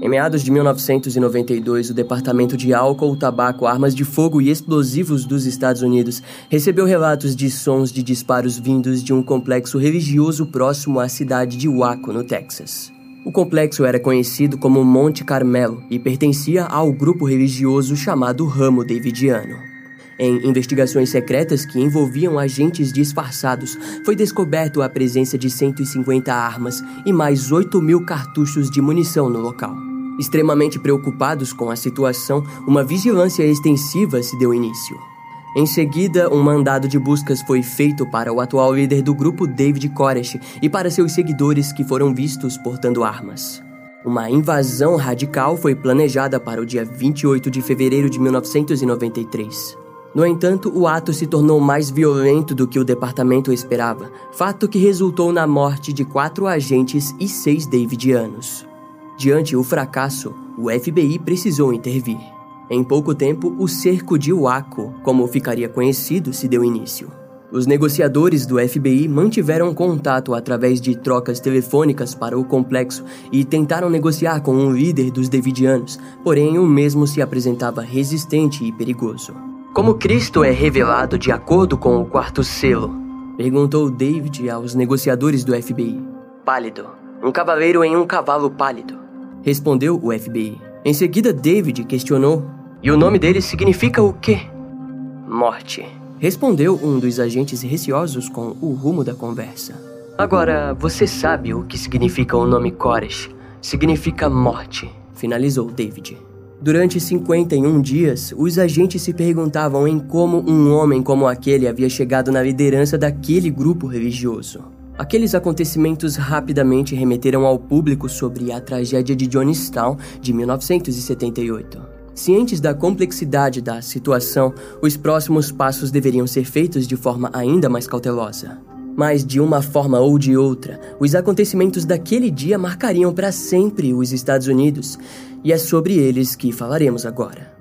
Em meados de 1992, o Departamento de Álcool, Tabaco, Armas de Fogo e Explosivos dos Estados Unidos recebeu relatos de sons de disparos vindos de um complexo religioso próximo à cidade de Waco, no Texas. O complexo era conhecido como Monte Carmelo e pertencia ao grupo religioso chamado Ramo Davidiano. Em investigações secretas que envolviam agentes disfarçados, foi descoberto a presença de 150 armas e mais 8 mil cartuchos de munição no local. Extremamente preocupados com a situação, uma vigilância extensiva se deu início. Em seguida, um mandado de buscas foi feito para o atual líder do grupo, David Koresh, e para seus seguidores que foram vistos portando armas. Uma invasão radical foi planejada para o dia 28 de fevereiro de 1993. No entanto, o ato se tornou mais violento do que o departamento esperava, fato que resultou na morte de quatro agentes e seis davidianos. Diante o fracasso, o FBI precisou intervir. Em pouco tempo, o cerco de Waco, como ficaria conhecido, se deu início. Os negociadores do FBI mantiveram contato através de trocas telefônicas para o complexo e tentaram negociar com um líder dos Davidianos, porém o mesmo se apresentava resistente e perigoso. Como Cristo é revelado de acordo com o quarto selo? Perguntou David aos negociadores do FBI. Pálido. Um cavaleiro em um cavalo pálido respondeu o FBI. Em seguida, David questionou: E o nome dele significa o quê? Morte. Respondeu um dos agentes receosos com o rumo da conversa. Agora, você sabe o que significa o nome Koresh? Significa morte, finalizou David. Durante 51 dias, os agentes se perguntavam em como um homem como aquele havia chegado na liderança daquele grupo religioso. Aqueles acontecimentos rapidamente remeteram ao público sobre a tragédia de Johnstown de 1978. Cientes da complexidade da situação, os próximos passos deveriam ser feitos de forma ainda mais cautelosa. Mas, de uma forma ou de outra, os acontecimentos daquele dia marcariam para sempre os Estados Unidos, e é sobre eles que falaremos agora.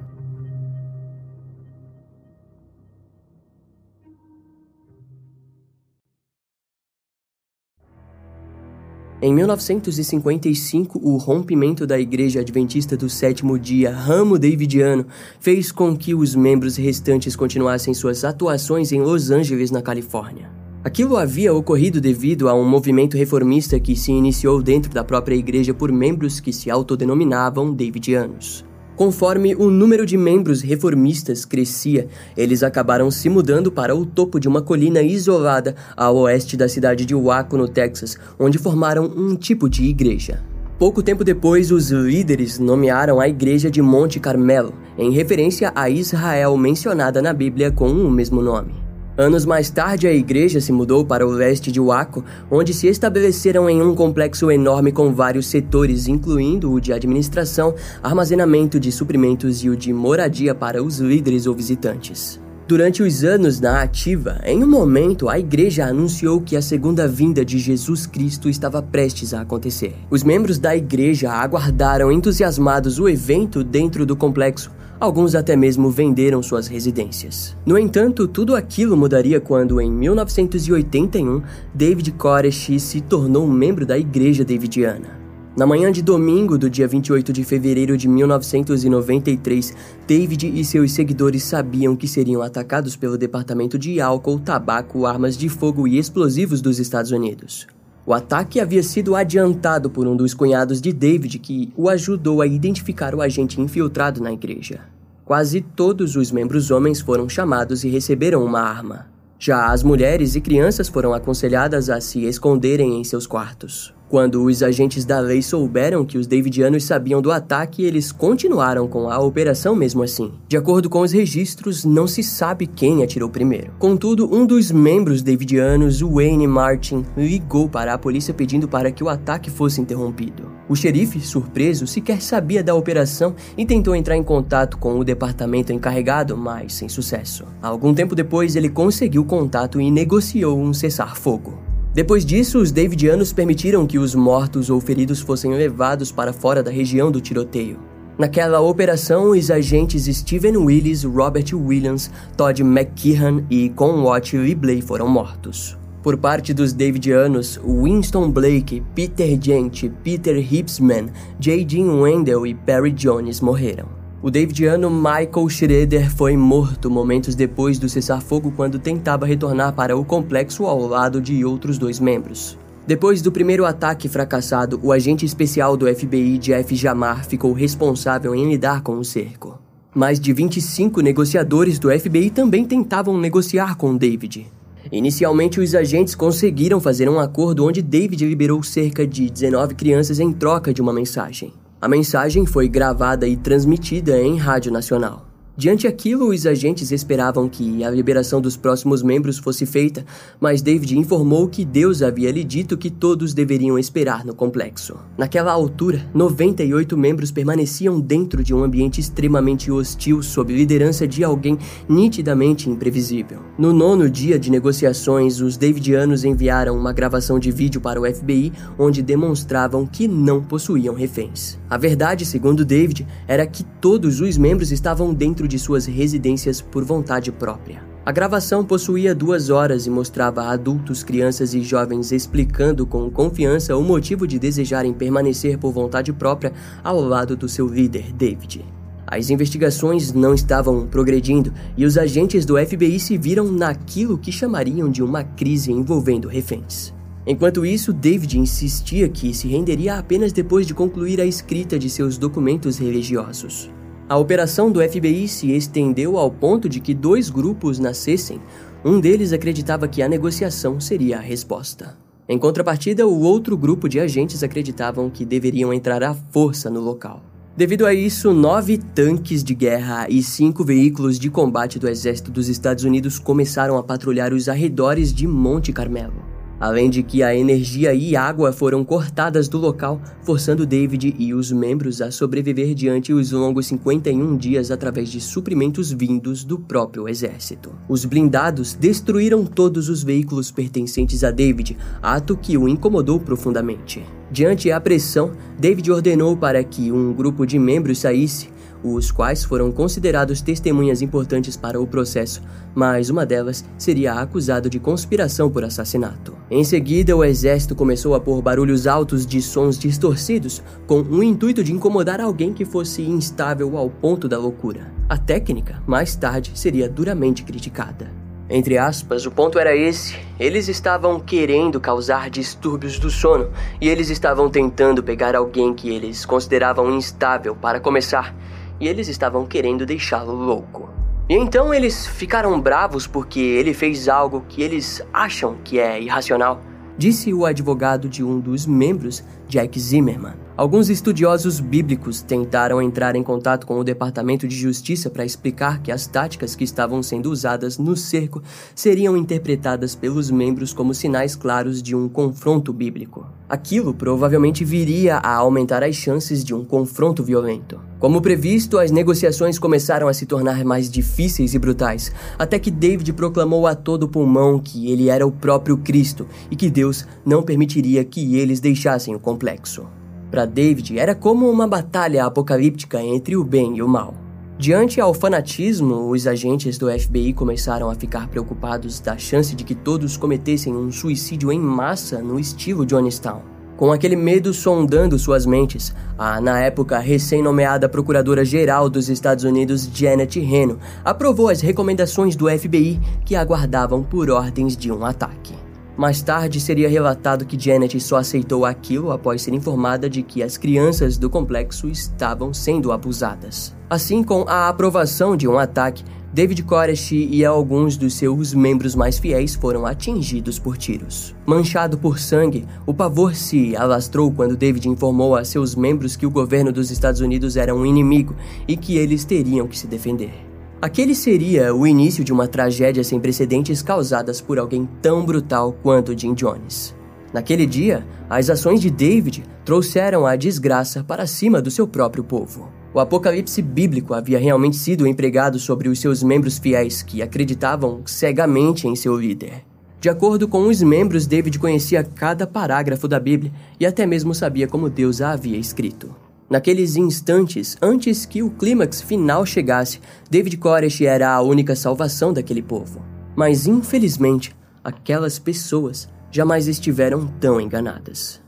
Em 1955, o rompimento da Igreja Adventista do Sétimo Dia, ramo davidiano, fez com que os membros restantes continuassem suas atuações em Los Angeles, na Califórnia. Aquilo havia ocorrido devido a um movimento reformista que se iniciou dentro da própria igreja por membros que se autodenominavam davidianos. Conforme o número de membros reformistas crescia, eles acabaram se mudando para o topo de uma colina isolada ao oeste da cidade de Waco, no Texas, onde formaram um tipo de igreja. Pouco tempo depois, os líderes nomearam a igreja de Monte Carmelo, em referência a Israel mencionada na Bíblia com o mesmo nome. Anos mais tarde, a igreja se mudou para o leste de Waco, onde se estabeleceram em um complexo enorme com vários setores, incluindo o de administração, armazenamento de suprimentos e o de moradia para os líderes ou visitantes. Durante os anos na ativa, em um momento a igreja anunciou que a segunda vinda de Jesus Cristo estava prestes a acontecer. Os membros da igreja aguardaram entusiasmados o evento dentro do complexo, Alguns até mesmo venderam suas residências. No entanto, tudo aquilo mudaria quando, em 1981, David Koresh se tornou um membro da Igreja Davidiana. Na manhã de domingo do dia 28 de fevereiro de 1993, David e seus seguidores sabiam que seriam atacados pelo Departamento de Álcool, Tabaco, Armas de Fogo e Explosivos dos Estados Unidos. O ataque havia sido adiantado por um dos cunhados de David que o ajudou a identificar o agente infiltrado na igreja. Quase todos os membros homens foram chamados e receberam uma arma. Já as mulheres e crianças foram aconselhadas a se esconderem em seus quartos. Quando os agentes da lei souberam que os Davidianos sabiam do ataque, eles continuaram com a operação mesmo assim. De acordo com os registros, não se sabe quem atirou primeiro. Contudo, um dos membros Davidianos, Wayne Martin, ligou para a polícia pedindo para que o ataque fosse interrompido. O xerife, surpreso, sequer sabia da operação e tentou entrar em contato com o departamento encarregado, mas sem sucesso. Algum tempo depois, ele conseguiu contato e negociou um cessar-fogo. Depois disso, os Davidianos permitiram que os mortos ou feridos fossem levados para fora da região do tiroteio. Naquela operação, os agentes Steven Willis, Robert Williams, Todd McKeehan e Conwat Libley foram mortos. Por parte dos Davidianos, Winston Blake, Peter Gent, Peter Hipsman, J. Dean Wendell e Perry Jones morreram. O Davidiano Michael Schroeder foi morto momentos depois do cessar-fogo quando tentava retornar para o complexo ao lado de outros dois membros. Depois do primeiro ataque fracassado, o agente especial do FBI, Jeff Jamar, ficou responsável em lidar com o cerco. Mais de 25 negociadores do FBI também tentavam negociar com David. Inicialmente, os agentes conseguiram fazer um acordo onde David liberou cerca de 19 crianças em troca de uma mensagem. A mensagem foi gravada e transmitida em rádio nacional. Diante aquilo, os agentes esperavam que a liberação dos próximos membros fosse feita, mas David informou que Deus havia lhe dito que todos deveriam esperar no complexo. Naquela altura, 98 membros permaneciam dentro de um ambiente extremamente hostil sob liderança de alguém nitidamente imprevisível. No nono dia de negociações, os Davidianos enviaram uma gravação de vídeo para o FBI onde demonstravam que não possuíam reféns. A verdade, segundo David, era que todos os membros estavam dentro de suas residências por vontade própria. A gravação possuía duas horas e mostrava adultos, crianças e jovens explicando com confiança o motivo de desejarem permanecer por vontade própria ao lado do seu líder, David. As investigações não estavam progredindo e os agentes do FBI se viram naquilo que chamariam de uma crise envolvendo reféns. Enquanto isso, David insistia que se renderia apenas depois de concluir a escrita de seus documentos religiosos. A operação do FBI se estendeu ao ponto de que dois grupos nascessem. Um deles acreditava que a negociação seria a resposta. Em contrapartida, o outro grupo de agentes acreditavam que deveriam entrar à força no local. Devido a isso, nove tanques de guerra e cinco veículos de combate do exército dos Estados Unidos começaram a patrulhar os arredores de Monte Carmelo. Além de que a energia e água foram cortadas do local, forçando David e os membros a sobreviver diante os longos 51 dias através de suprimentos vindos do próprio exército. Os blindados destruíram todos os veículos pertencentes a David, ato que o incomodou profundamente. Diante a pressão, David ordenou para que um grupo de membros saísse os quais foram considerados testemunhas importantes para o processo, mas uma delas seria acusada de conspiração por assassinato. Em seguida, o exército começou a pôr barulhos altos de sons distorcidos, com o intuito de incomodar alguém que fosse instável ao ponto da loucura. A técnica, mais tarde, seria duramente criticada. Entre aspas, o ponto era esse. Eles estavam querendo causar distúrbios do sono e eles estavam tentando pegar alguém que eles consideravam instável para começar e eles estavam querendo deixá-lo louco. E então eles ficaram bravos porque ele fez algo que eles acham que é irracional, disse o advogado de um dos membros, Jack Zimmerman. Alguns estudiosos bíblicos tentaram entrar em contato com o Departamento de Justiça para explicar que as táticas que estavam sendo usadas no cerco seriam interpretadas pelos membros como sinais claros de um confronto bíblico. Aquilo provavelmente viria a aumentar as chances de um confronto violento. Como previsto, as negociações começaram a se tornar mais difíceis e brutais, até que David proclamou a todo pulmão que ele era o próprio Cristo e que Deus não permitiria que eles deixassem o complexo. Para David, era como uma batalha apocalíptica entre o bem e o mal. Diante ao fanatismo, os agentes do FBI começaram a ficar preocupados da chance de que todos cometessem um suicídio em massa no estilo Johnstown. Com aquele medo sondando suas mentes, a, na época, recém-nomeada Procuradora-Geral dos Estados Unidos, Janet Reno, aprovou as recomendações do FBI que aguardavam por ordens de um ataque. Mais tarde seria relatado que Janet só aceitou aquilo após ser informada de que as crianças do complexo estavam sendo abusadas. Assim, com a aprovação de um ataque, David Koresh e alguns dos seus membros mais fiéis foram atingidos por tiros. Manchado por sangue, o pavor se alastrou quando David informou a seus membros que o governo dos Estados Unidos era um inimigo e que eles teriam que se defender. Aquele seria o início de uma tragédia sem precedentes causadas por alguém tão brutal quanto Jim Jones. Naquele dia, as ações de David trouxeram a desgraça para cima do seu próprio povo. O apocalipse bíblico havia realmente sido empregado sobre os seus membros fiéis que acreditavam cegamente em seu líder. De acordo com os membros, David conhecia cada parágrafo da Bíblia e até mesmo sabia como Deus a havia escrito. Naqueles instantes, antes que o clímax final chegasse, David Koresh era a única salvação daquele povo. Mas infelizmente, aquelas pessoas jamais estiveram tão enganadas.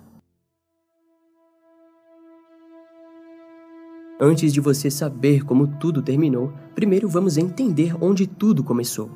Antes de você saber como tudo terminou, primeiro vamos entender onde tudo começou.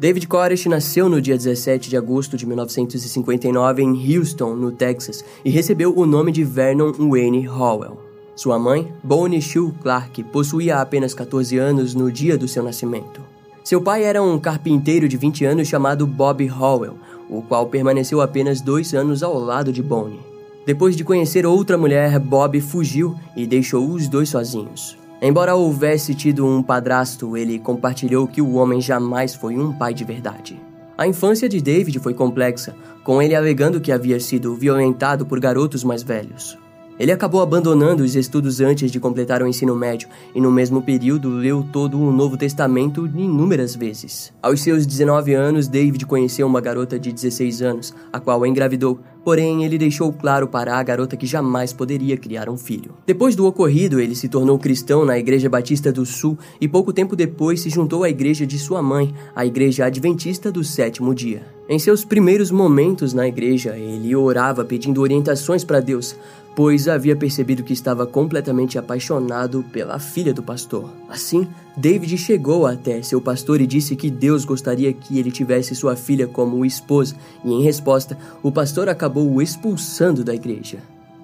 David Koresh nasceu no dia 17 de agosto de 1959 em Houston, no Texas, e recebeu o nome de Vernon Wayne Howell. Sua mãe, Bonnie Shue Clark, possuía apenas 14 anos no dia do seu nascimento. Seu pai era um carpinteiro de 20 anos chamado Bob Howell, o qual permaneceu apenas dois anos ao lado de Bonnie. Depois de conhecer outra mulher, Bob fugiu e deixou os dois sozinhos. Embora houvesse tido um padrasto, ele compartilhou que o homem jamais foi um pai de verdade. A infância de David foi complexa, com ele alegando que havia sido violentado por garotos mais velhos. Ele acabou abandonando os estudos antes de completar o ensino médio e, no mesmo período, leu todo o Novo Testamento inúmeras vezes. Aos seus 19 anos, David conheceu uma garota de 16 anos, a qual engravidou, porém ele deixou claro para a garota que jamais poderia criar um filho. Depois do ocorrido, ele se tornou cristão na Igreja Batista do Sul e pouco tempo depois se juntou à igreja de sua mãe, a Igreja Adventista do Sétimo Dia. Em seus primeiros momentos na igreja, ele orava pedindo orientações para Deus, pois havia percebido que estava completamente apaixonado pela filha do pastor. Assim, David chegou até seu pastor e disse que Deus gostaria que ele tivesse sua filha como esposa, e em resposta, o pastor acabou o expulsando da igreja.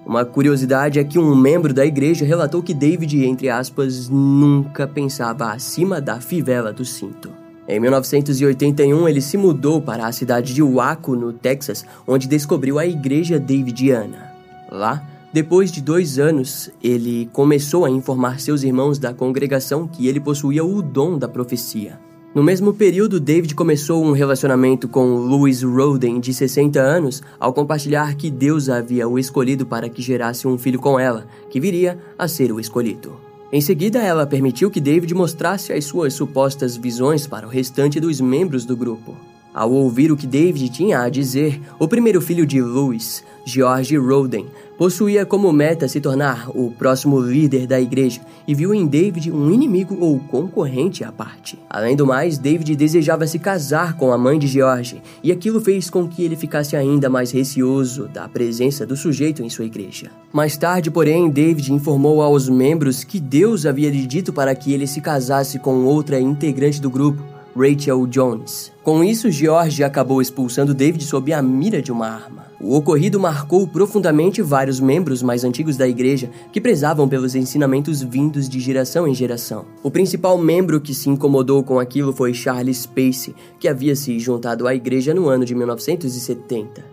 Uma curiosidade é que um membro da igreja relatou que David, entre aspas, nunca pensava acima da fivela do cinto. Em 1981, ele se mudou para a cidade de Waco, no Texas, onde descobriu a igreja davidiana. Lá, depois de dois anos, ele começou a informar seus irmãos da congregação que ele possuía o dom da profecia. No mesmo período, David começou um relacionamento com Louise Roden, de 60 anos, ao compartilhar que Deus havia o escolhido para que gerasse um filho com ela, que viria a ser o escolhido. Em seguida, ela permitiu que David mostrasse as suas supostas visões para o restante dos membros do grupo. Ao ouvir o que David tinha a dizer, o primeiro filho de Louis, George Roden, possuía como meta se tornar o próximo líder da igreja e viu em David um inimigo ou concorrente à parte. Além do mais, David desejava se casar com a mãe de George, e aquilo fez com que ele ficasse ainda mais receoso da presença do sujeito em sua igreja. Mais tarde, porém, David informou aos membros que Deus havia lhe dito para que ele se casasse com outra integrante do grupo, Rachel Jones. Com isso, George acabou expulsando David sob a mira de uma arma. O ocorrido marcou profundamente vários membros mais antigos da igreja que prezavam pelos ensinamentos vindos de geração em geração. O principal membro que se incomodou com aquilo foi Charles Pace, que havia se juntado à igreja no ano de 1970.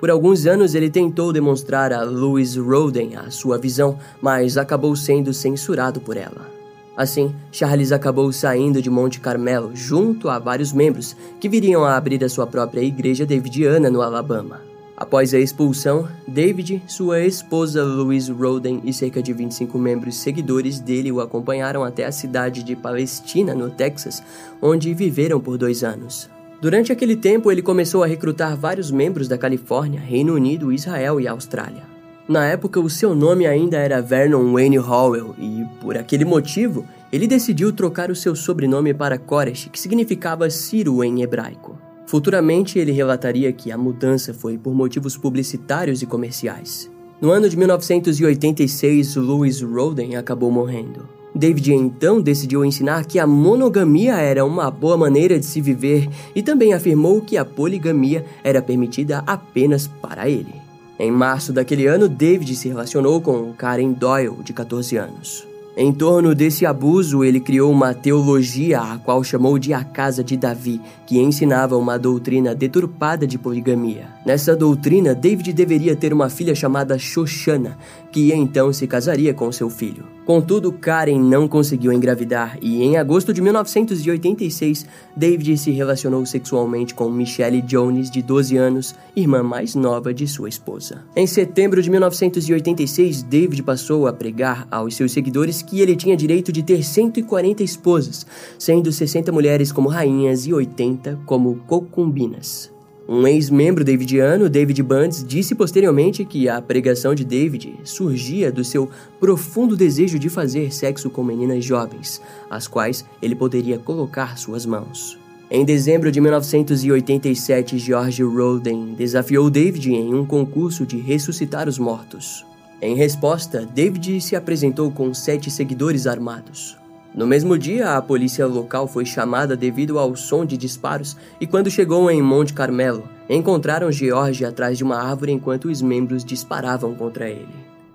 Por alguns anos ele tentou demonstrar a Louise Roden a sua visão, mas acabou sendo censurado por ela. Assim, Charles acabou saindo de Monte Carmelo junto a vários membros que viriam a abrir a sua própria igreja davidiana no Alabama. Após a expulsão, David, sua esposa Louise Roden e cerca de 25 membros seguidores dele o acompanharam até a cidade de Palestina, no Texas, onde viveram por dois anos. Durante aquele tempo, ele começou a recrutar vários membros da Califórnia, Reino Unido, Israel e Austrália. Na época, o seu nome ainda era Vernon Wayne Howell e, por aquele motivo, ele decidiu trocar o seu sobrenome para Koresh, que significava Ciro em hebraico. Futuramente, ele relataria que a mudança foi por motivos publicitários e comerciais. No ano de 1986, Louis Roden acabou morrendo. David então decidiu ensinar que a monogamia era uma boa maneira de se viver e também afirmou que a poligamia era permitida apenas para ele. Em março daquele ano, David se relacionou com Karen Doyle, de 14 anos. Em torno desse abuso, ele criou uma teologia a qual chamou de a Casa de Davi, que ensinava uma doutrina deturpada de poligamia. Nessa doutrina, David deveria ter uma filha chamada Shoshana, que então se casaria com seu filho. Contudo, Karen não conseguiu engravidar e em agosto de 1986, David se relacionou sexualmente com Michelle Jones, de 12 anos, irmã mais nova de sua esposa. Em setembro de 1986, David passou a pregar aos seus seguidores que ele tinha direito de ter 140 esposas, sendo 60 mulheres como rainhas e 80 como concubinas. Um ex-membro davidiano, David Bundes, disse posteriormente que a pregação de David surgia do seu profundo desejo de fazer sexo com meninas jovens, às quais ele poderia colocar suas mãos. Em dezembro de 1987, George Roden desafiou David em um concurso de ressuscitar os mortos. Em resposta, David se apresentou com sete seguidores armados. No mesmo dia, a polícia local foi chamada devido ao som de disparos e quando chegou em Monte Carmelo, encontraram George atrás de uma árvore enquanto os membros disparavam contra ele.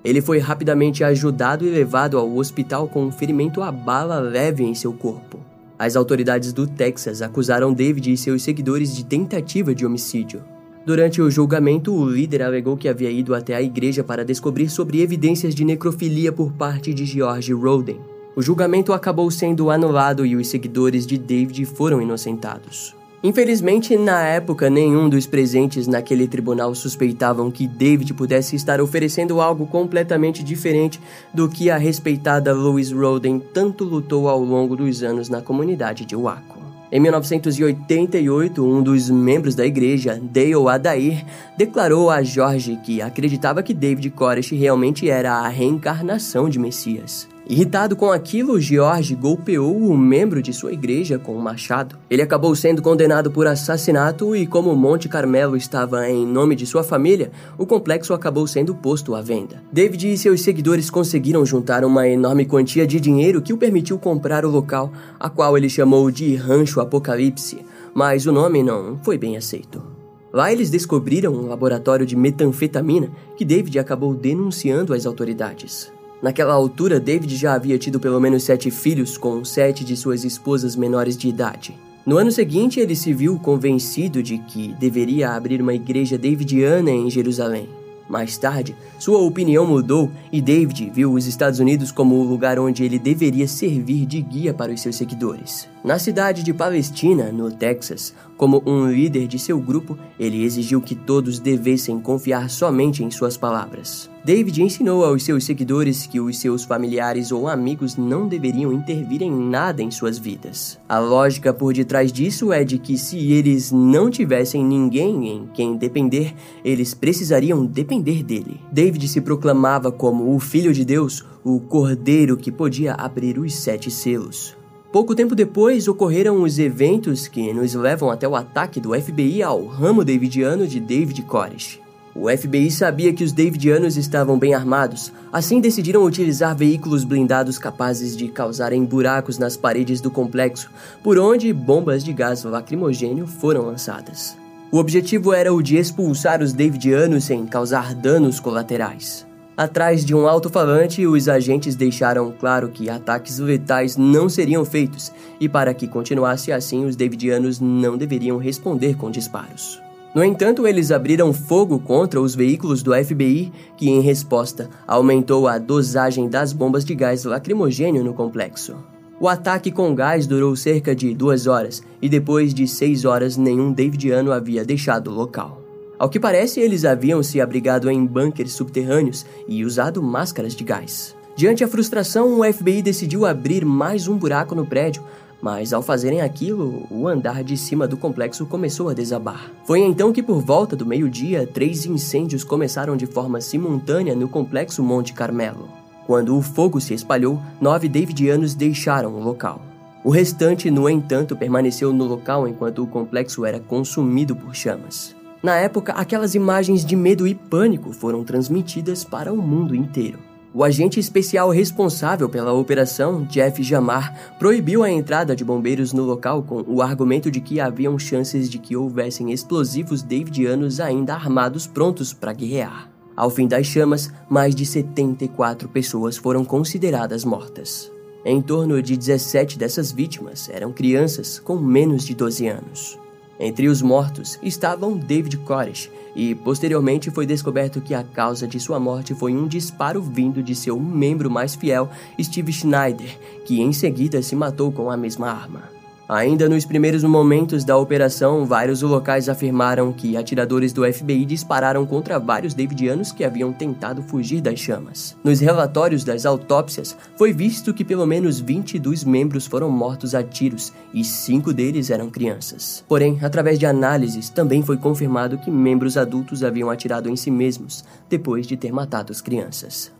Ele foi rapidamente ajudado e levado ao hospital com um ferimento a bala leve em seu corpo. As autoridades do Texas acusaram David e seus seguidores de tentativa de homicídio. Durante o julgamento, o líder alegou que havia ido até a igreja para descobrir sobre evidências de necrofilia por parte de George Roden. O julgamento acabou sendo anulado e os seguidores de David foram inocentados. Infelizmente, na época, nenhum dos presentes naquele tribunal suspeitavam que David pudesse estar oferecendo algo completamente diferente do que a respeitada Louise Roden tanto lutou ao longo dos anos na comunidade de Waco. Em 1988, um dos membros da igreja, Dale Adair, declarou a George que acreditava que David Koresh realmente era a reencarnação de Messias. Irritado com aquilo, George golpeou o membro de sua igreja com um machado. Ele acabou sendo condenado por assassinato e, como Monte Carmelo estava em nome de sua família, o complexo acabou sendo posto à venda. David e seus seguidores conseguiram juntar uma enorme quantia de dinheiro que o permitiu comprar o local, a qual ele chamou de Rancho Apocalipse, mas o nome não foi bem aceito. Lá eles descobriram um laboratório de metanfetamina que David acabou denunciando às autoridades. Naquela altura, David já havia tido pelo menos sete filhos com sete de suas esposas menores de idade. No ano seguinte, ele se viu convencido de que deveria abrir uma igreja davidiana em Jerusalém. Mais tarde, sua opinião mudou e David viu os Estados Unidos como o lugar onde ele deveria servir de guia para os seus seguidores. Na cidade de Palestina, no Texas, como um líder de seu grupo, ele exigiu que todos devessem confiar somente em suas palavras. David ensinou aos seus seguidores que os seus familiares ou amigos não deveriam intervir em nada em suas vidas. A lógica por detrás disso é de que se eles não tivessem ninguém em quem depender, eles precisariam depender dele. David se proclamava como o Filho de Deus, o Cordeiro que podia abrir os sete selos. Pouco tempo depois ocorreram os eventos que nos levam até o ataque do FBI ao ramo davidiano de David Koresh. O FBI sabia que os Davidianos estavam bem armados, assim decidiram utilizar veículos blindados capazes de causarem buracos nas paredes do complexo, por onde bombas de gás lacrimogênio foram lançadas. O objetivo era o de expulsar os Davidianos sem causar danos colaterais. Atrás de um alto-falante, os agentes deixaram claro que ataques letais não seriam feitos e, para que continuasse assim, os Davidianos não deveriam responder com disparos. No entanto, eles abriram fogo contra os veículos do FBI, que, em resposta, aumentou a dosagem das bombas de gás lacrimogênio no complexo. O ataque com gás durou cerca de duas horas e, depois de seis horas, nenhum Davidiano havia deixado o local. Ao que parece, eles haviam se abrigado em bunkers subterrâneos e usado máscaras de gás. Diante a frustração, o FBI decidiu abrir mais um buraco no prédio, mas ao fazerem aquilo, o andar de cima do complexo começou a desabar. Foi então que, por volta do meio-dia, três incêndios começaram de forma simultânea no complexo Monte Carmelo. Quando o fogo se espalhou, nove davidianos deixaram o local. O restante, no entanto, permaneceu no local enquanto o complexo era consumido por chamas. Na época, aquelas imagens de medo e pânico foram transmitidas para o mundo inteiro. O agente especial responsável pela operação, Jeff Jamar, proibiu a entrada de bombeiros no local com o argumento de que haviam chances de que houvessem explosivos davidianos ainda armados prontos para guerrear. Ao fim das chamas, mais de 74 pessoas foram consideradas mortas. Em torno de 17 dessas vítimas eram crianças com menos de 12 anos. Entre os mortos estavam David Koresh, e posteriormente foi descoberto que a causa de sua morte foi um disparo vindo de seu membro mais fiel, Steve Schneider, que em seguida se matou com a mesma arma. Ainda nos primeiros momentos da operação, vários locais afirmaram que atiradores do FBI dispararam contra vários davidianos que haviam tentado fugir das chamas. Nos relatórios das autópsias, foi visto que pelo menos 20 dos membros foram mortos a tiros e cinco deles eram crianças. Porém, através de análises, também foi confirmado que membros adultos haviam atirado em si mesmos depois de ter matado as crianças.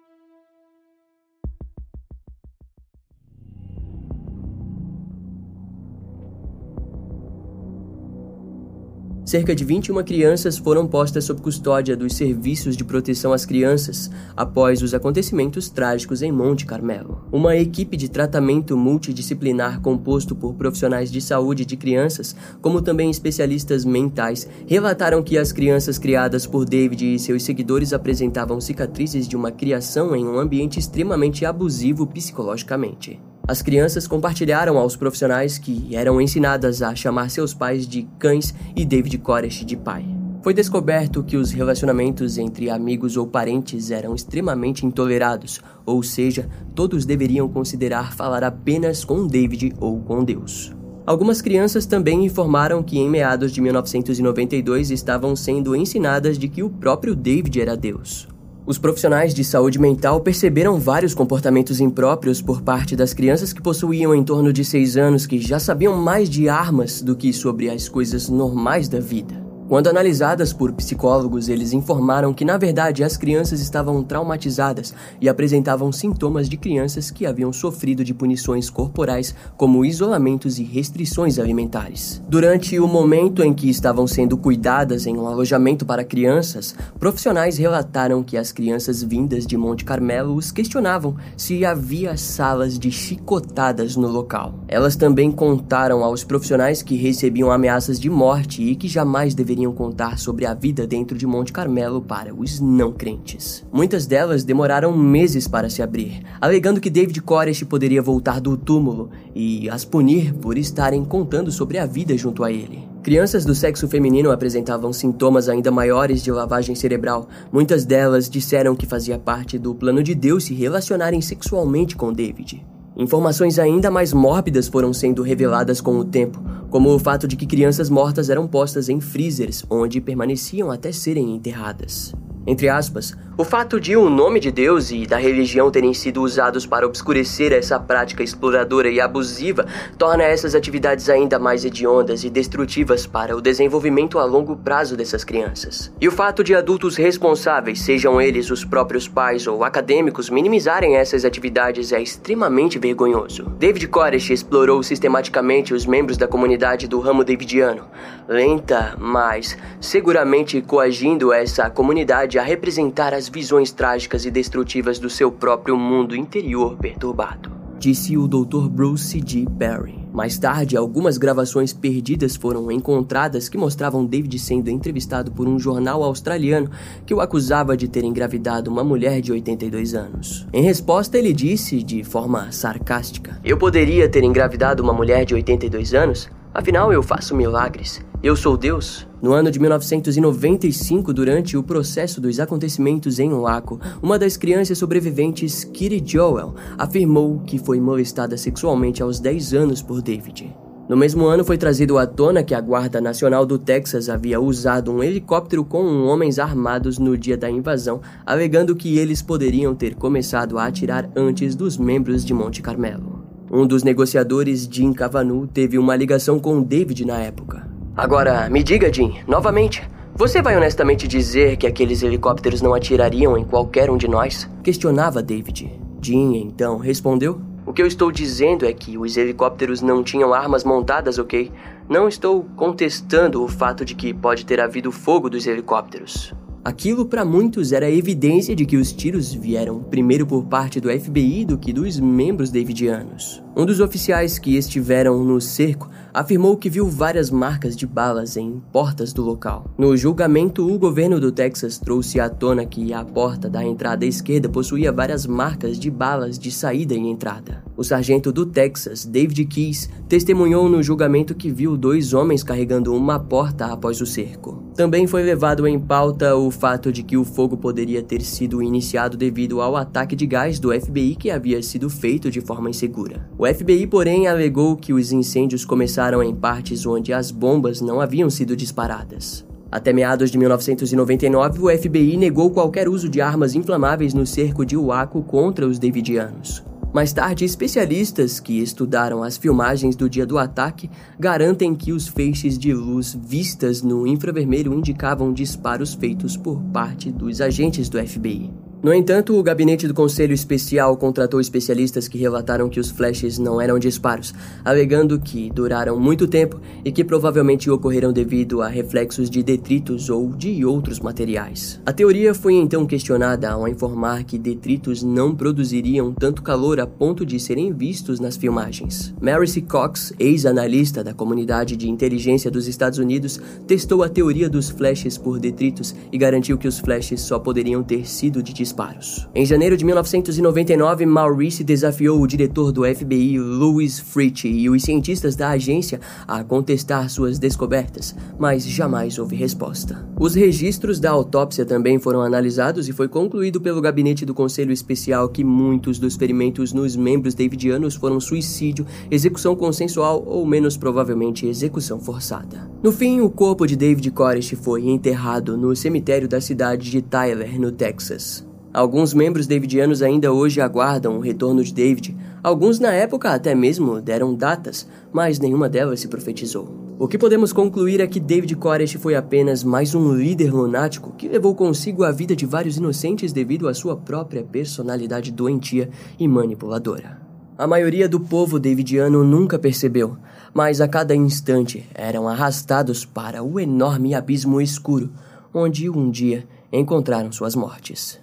Cerca de 21 crianças foram postas sob custódia dos serviços de proteção às crianças após os acontecimentos trágicos em Monte Carmelo. Uma equipe de tratamento multidisciplinar composto por profissionais de saúde de crianças, como também especialistas mentais, relataram que as crianças criadas por David e seus seguidores apresentavam cicatrizes de uma criação em um ambiente extremamente abusivo psicologicamente. As crianças compartilharam aos profissionais que eram ensinadas a chamar seus pais de cães e David Koresh de pai. Foi descoberto que os relacionamentos entre amigos ou parentes eram extremamente intolerados, ou seja, todos deveriam considerar falar apenas com David ou com Deus. Algumas crianças também informaram que em meados de 1992 estavam sendo ensinadas de que o próprio David era Deus. Os profissionais de saúde mental perceberam vários comportamentos impróprios por parte das crianças que possuíam em torno de 6 anos que já sabiam mais de armas do que sobre as coisas normais da vida. Quando analisadas por psicólogos, eles informaram que na verdade as crianças estavam traumatizadas e apresentavam sintomas de crianças que haviam sofrido de punições corporais, como isolamentos e restrições alimentares. Durante o momento em que estavam sendo cuidadas em um alojamento para crianças, profissionais relataram que as crianças vindas de Monte Carmelo os questionavam se havia salas de chicotadas no local. Elas também contaram aos profissionais que recebiam ameaças de morte e que jamais deveriam contar sobre a vida dentro de Monte Carmelo para os não crentes. Muitas delas demoraram meses para se abrir, alegando que David Koresh poderia voltar do túmulo e as punir por estarem contando sobre a vida junto a ele. Crianças do sexo feminino apresentavam sintomas ainda maiores de lavagem cerebral. Muitas delas disseram que fazia parte do plano de Deus se relacionarem sexualmente com David. Informações ainda mais mórbidas foram sendo reveladas com o tempo, como o fato de que crianças mortas eram postas em freezers, onde permaneciam até serem enterradas. Entre aspas, o fato de o nome de Deus e da religião terem sido usados para obscurecer essa prática exploradora e abusiva torna essas atividades ainda mais hediondas e destrutivas para o desenvolvimento a longo prazo dessas crianças. E o fato de adultos responsáveis, sejam eles os próprios pais ou acadêmicos, minimizarem essas atividades é extremamente vergonhoso. David Koresh explorou sistematicamente os membros da comunidade do ramo davidiano, lenta, mas seguramente coagindo essa comunidade a representar as as visões trágicas e destrutivas do seu próprio mundo interior perturbado. Disse o Dr. Bruce G. Perry. Mais tarde, algumas gravações perdidas foram encontradas que mostravam David sendo entrevistado por um jornal australiano que o acusava de ter engravidado uma mulher de 82 anos. Em resposta, ele disse de forma sarcástica: Eu poderia ter engravidado uma mulher de 82 anos? Afinal, eu faço milagres. Eu sou Deus? No ano de 1995, durante o processo dos acontecimentos em Waco, uma das crianças sobreviventes, Kitty Joel, afirmou que foi molestada sexualmente aos 10 anos por David. No mesmo ano foi trazido à tona que a Guarda Nacional do Texas havia usado um helicóptero com homens armados no dia da invasão, alegando que eles poderiam ter começado a atirar antes dos membros de Monte Carmelo. Um dos negociadores, Jim Cavanu, teve uma ligação com David na época. Agora, me diga, Jim, novamente. Você vai honestamente dizer que aqueles helicópteros não atirariam em qualquer um de nós? Questionava David. Jim então respondeu: O que eu estou dizendo é que os helicópteros não tinham armas montadas, ok? Não estou contestando o fato de que pode ter havido fogo dos helicópteros. Aquilo para muitos era evidência de que os tiros vieram primeiro por parte do FBI do que dos membros davidianos. Um dos oficiais que estiveram no cerco afirmou que viu várias marcas de balas em portas do local. No julgamento, o governo do Texas trouxe à tona que a porta da entrada esquerda possuía várias marcas de balas de saída e entrada. O sargento do Texas, David Keys, testemunhou no julgamento que viu dois homens carregando uma porta após o cerco. Também foi levado em pauta o fato de que o fogo poderia ter sido iniciado devido ao ataque de gás do FBI que havia sido feito de forma insegura. O FBI, porém, alegou que os incêndios começaram em partes onde as bombas não haviam sido disparadas. Até meados de 1999, o FBI negou qualquer uso de armas inflamáveis no cerco de Waco contra os davidianos. Mais tarde, especialistas que estudaram as filmagens do dia do ataque garantem que os feixes de luz vistas no infravermelho indicavam disparos feitos por parte dos agentes do FBI. No entanto, o gabinete do Conselho Especial contratou especialistas que relataram que os flashes não eram disparos, alegando que duraram muito tempo e que provavelmente ocorreram devido a reflexos de detritos ou de outros materiais. A teoria foi então questionada ao informar que detritos não produziriam tanto calor a ponto de serem vistos nas filmagens. Mary C. Cox, ex-analista da comunidade de inteligência dos Estados Unidos, testou a teoria dos flashes por detritos e garantiu que os flashes só poderiam ter sido de disparos. Em janeiro de 1999, Maurice desafiou o diretor do FBI, Louis Fritch, e os cientistas da agência a contestar suas descobertas, mas jamais houve resposta. Os registros da autópsia também foram analisados e foi concluído pelo gabinete do Conselho Especial que muitos dos ferimentos nos membros davidianos foram suicídio, execução consensual ou, menos provavelmente, execução forçada. No fim, o corpo de David Koresh foi enterrado no cemitério da cidade de Tyler, no Texas. Alguns membros davidianos ainda hoje aguardam o retorno de David. Alguns na época até mesmo deram datas, mas nenhuma delas se profetizou. O que podemos concluir é que David Koresh foi apenas mais um líder lunático que levou consigo a vida de vários inocentes devido à sua própria personalidade doentia e manipuladora. A maioria do povo davidiano nunca percebeu, mas a cada instante eram arrastados para o enorme abismo escuro, onde um dia encontraram suas mortes.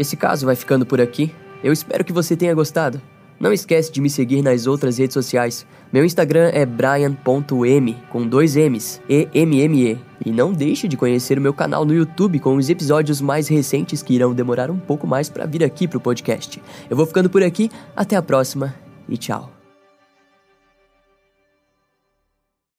Esse caso vai ficando por aqui. Eu espero que você tenha gostado. Não esquece de me seguir nas outras redes sociais. Meu Instagram é brian.m, com dois M's, E-M-M-E. E não deixe de conhecer o meu canal no YouTube com os episódios mais recentes que irão demorar um pouco mais para vir aqui pro podcast. Eu vou ficando por aqui, até a próxima e tchau.